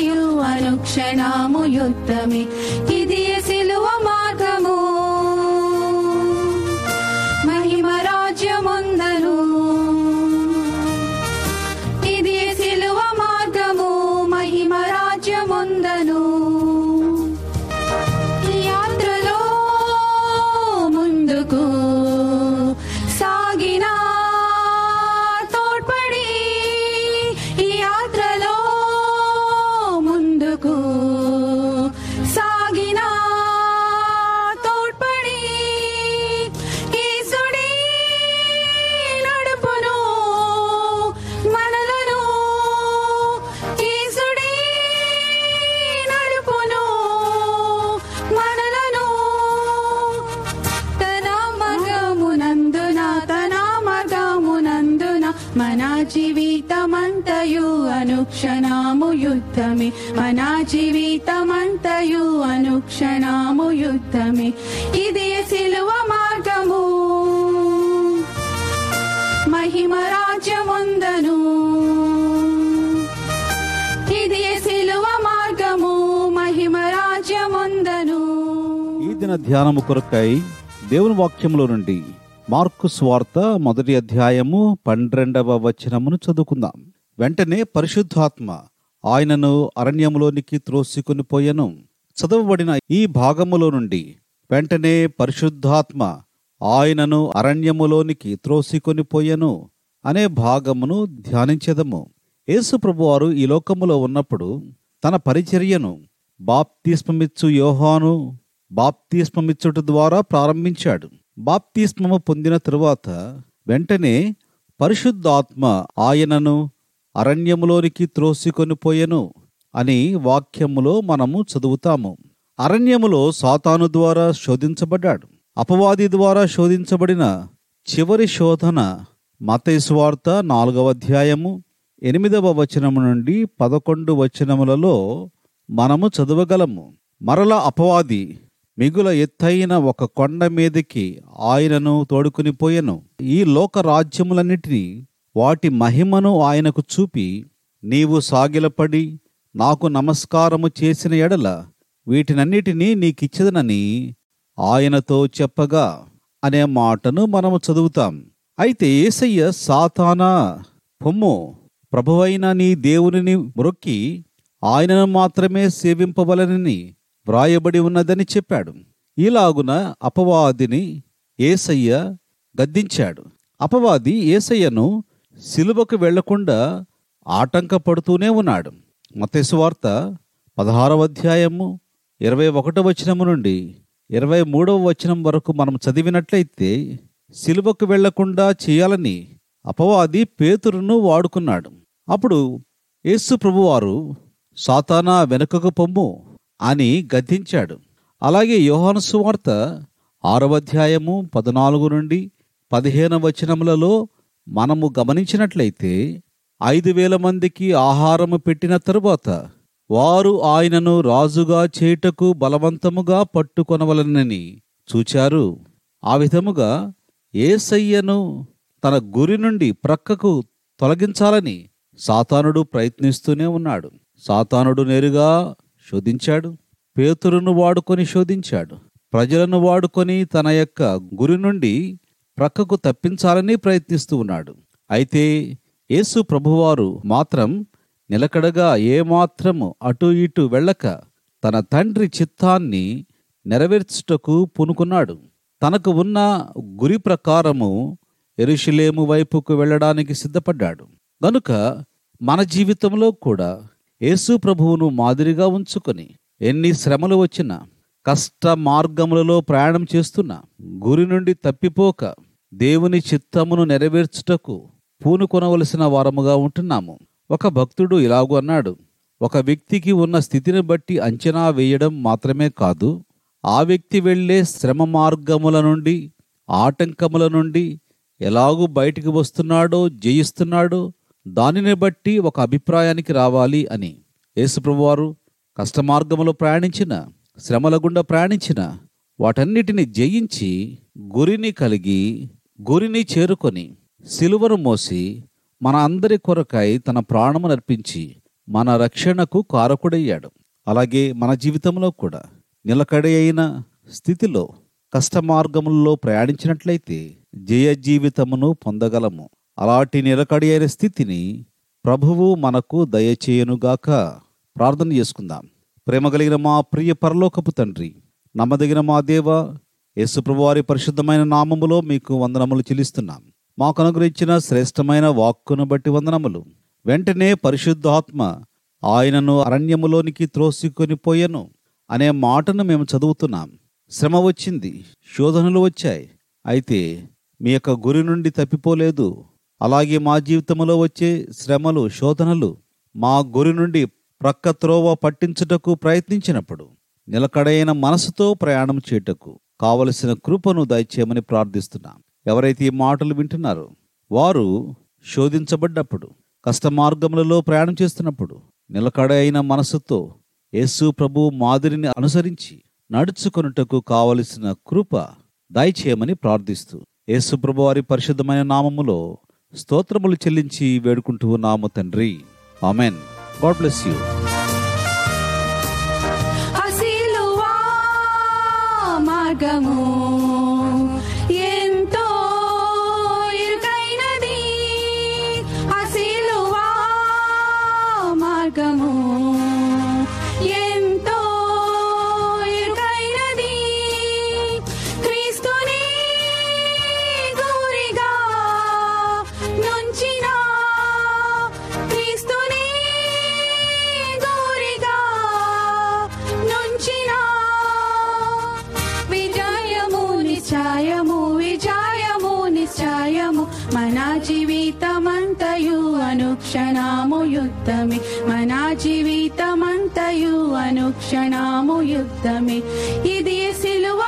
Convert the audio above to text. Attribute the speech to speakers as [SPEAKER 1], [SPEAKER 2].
[SPEAKER 1] జీవితమంతయు యుద్ధమే ఇది సిలువ మార్గము. మహిమ రాజ్యముందను ఇది సిలువ మార్గము. మహిమ రాజ్యముందను అనుక్షణము యుద్ధమే మన జీవితమంతయు అనుక్షణము యుద్ధమే ఇది సిలువ మార్గము. మహిమ రాజ్యముందను. ఇది సిలువ మార్గము మహిమ రాజ్యముందను.
[SPEAKER 2] ఈ దిన ధ్యానము కొరకై దేవుని వాక్యములో నుండి మార్కు స్వార్త మొదటి అధ్యాయము పన్నెండవ వచనమును చదువుకుందాం. వెంటనే పరిశుద్ధాత్మ ఆయనను అరణ్యములోనికి త్రోసికొని పోయెను. చదవబడిన ఈ భాగములో నుండి వెంటనే పరిశుద్ధాత్మ ఆయనను అరణ్యములోనికి త్రోసికొని పోయెను అనే భాగమును ధ్యానించెదము. యేసుప్రభువారు ఈ లోకములో ఉన్నప్పుడు తన పరిచర్యను బాప్తిస్మమిచ్చు యోహాను బాప్తిస్మమిచ్చుట ద్వారా ప్రారంభించాడు. బాప్తిస్మము పొందిన తరువాత వెంటనే పరిశుద్ధాత్మ ఆయనను అరణ్యములోనికి త్రోసికొని పోయెను అని వాక్యములో మనము చదువుతాము. అరణ్యములో సాతాను ద్వారా శోధించబడ్డాడు. అపవాది ద్వారా శోధించబడిన చివరి శోధన మతైస్వార్త నాలుగవ అధ్యాయము ఎనిమిదవ వచనము నుండి పదకొండు వచనములలో మనము చదవగలము. మరల అపవాది మిగుల ఎత్తైన ఒక కొండ మీదకి ఆయనను తోడుకుని పోయెను. ఈ లోక రాజ్యములన్నిటినీ వాటి మహిమను ఆయనకు చూపి నీవు సాగిలపడి నాకు నమస్కారము చేసిన ఎడల వీటినన్నిటినీ నీకిచ్చదనని ఆయనతో చెప్పగా అనే మాటను మనము చదువుతాం. అయితే ఏసయ్య సాతానా పొమ్ము ప్రభువైన నీ దేవునిని మ్రొక్కి ఆయనను మాత్రమే సేవింపవలనని వ్రాయబడి ఉన్నదని చెప్పాడు. ఇలాగున అపవాదిని ఏసయ్య గద్దించాడు. అపవాది ఏసయ్యను సిలువకు వెళ్ళకుండా ఆటంకపడుతూనే ఉన్నాడు. మతేశ్వార్త పదహారవ అధ్యాయము ఇరవై ఒకటవ వచనము నుండి ఇరవై మూడవ వచనం వరకు మనం చదివినట్లయితే సిలువకు వెళ్ళకుండా చేయాలని అపవాది పేతురును వాడుకున్నాడు. అప్పుడు యేసు ప్రభువారు సాతానా వెనుకకు పొమ్ము అని గద్దించాడు. అలాగే యోహాను సువార్త ఆరవ అధ్యాయము పద్నాలుగు నుండి పదిహేను వచనములలో మనము గమనించినట్లయితే ఐదు వేల మందికి ఆహారము పెట్టిన తరువాత వారు ఆయనను రాజుగా చేయుటకు బలవంతముగా పట్టుకొనవలనని చూచారు. ఆ విధముగా ఏసయ్యను తన గురి నుండి ప్రక్కకు తొలగించాలని సాతానుడు ప్రయత్నిస్తూనే ఉన్నాడు. సాతానుడు నేరుగా శోధించాడు. పేతురును వాడుకొని శోధించాడు. ప్రజలను వాడుకొని తన యొక్క గురి నుండి ప్రక్కకు తప్పించాలని ప్రయత్నిస్తూ ఉన్నాడు. అయితే యేసు ప్రభువారు మాత్రం నిలకడగా ఏమాత్రము అటు ఇటు వెళ్ళక తన తండ్రి చిత్తాన్ని నెరవేర్చుటకు పూనుకున్నాడు. తనకు ఉన్న గురి ప్రకారము ఎరుషులేము వైపుకు వెళ్ళడానికి సిద్ధపడ్డాడు. గనుక మన జీవితంలో కూడా యేసు ప్రభువును మాదిరిగా ఉంచుకొని ఎన్ని శ్రమలు వచ్చినా కష్ట మార్గములలో ప్రయాణం చేస్తున్నా గురి నుండి తప్పిపోక దేవుని చిత్తమును నెరవేర్చుటకు పూనుకొనవలసిన వారముగా ఉంటున్నాము. ఒక భక్తుడు ఇలాగూ అన్నాడు ఒక వ్యక్తికి ఉన్న స్థితిని బట్టి అంచనా వేయడం మాత్రమే కాదు ఆ వ్యక్తి వెళ్ళే శ్రమ మార్గముల నుండి ఆటంకముల నుండి ఎలాగూ బయటికి వస్తున్నాడో జయిస్తున్నాడో దానిని బట్టి ఒక అభిప్రాయానికి రావాలి అని. యేసుప్రభువారు కష్టమార్గములో ప్రయాణించిన శ్రమల గుండా ప్రయాణించిన వాటన్నిటిని జయించి గురిని కలిగి గురిని చేరుకొని సిలువను మోసి మన అందరి కొరకై తన ప్రాణము నర్పించి మన రక్షణకు కారకుడయ్యాడు. అలాగే మన జీవితంలో కూడా నిలకడి అయిన స్థితిలో కష్ట మార్గముల్లో ప్రయాణించినట్లయితే జయ జీవితమును పొందగలము. అలాంటి నిలకడి అయిన స్థితిని ప్రభువు మనకు దయచేయనుగాక ప్రార్థన చేసుకుందాం. ప్రేమ కలిగిన మా ప్రియ పరలోకపు తండ్రి నమ్మదగిన మా దేవ యేసుప్రభు వారి పరిశుద్ధమైన నామములో మీకు వందనములు చెల్లిస్తున్నాం. మాకు అనుగ్రహించిన శ్రేష్టమైన వాక్కును బట్టి వందనములు. వెంటనే పరిశుద్ధాత్మ ఆయనను అరణ్యములోనికి త్రోసికొని పోయెను అనే మాటను మేము చదువుతున్నాం. శ్రమ వచ్చింది శోధనలు వచ్చాయి. అయితే మీ యొక్క గురి నుండి తప్పిపోలేదు. అలాగే మా జీవితంలో వచ్చే శ్రమలు శోధనలు మా గురి నుండి ప్రక్క త్రోవ పట్టించుటకు ప్రయత్నించినప్పుడు నిలకడైన మనసుతో ప్రయాణం చేయుటకు కావలసిన కృపను దయచేయమని ప్రార్థిస్తున్నాం. ఎవరైతే ఈ మాటలు వింటున్నారో వారు శోధించబడ్డప్పుడు కష్ట మార్గములలో ప్రయాణం చేస్తున్నప్పుడు నిలకడైన మనసుతో యేసు ప్రభు మాదిరిని అనుసరించి నడుచుకొనుటకు కావలసిన కృప దయచేయమని ప్రార్థిస్తూ యేసు ప్రభు వారి పరిశుద్ధమైన నామములో స్తోత్రములు చెల్లించి వేడుకుంటూ నాము తండ్రి. ఆమెన్. God bless you.
[SPEAKER 1] మార్గము జీవితమంతయు అనుక్షణము యుద్ధమే మన జీవితమంతయు అనుక్షణము యుద్ధమే ఇది సిలువ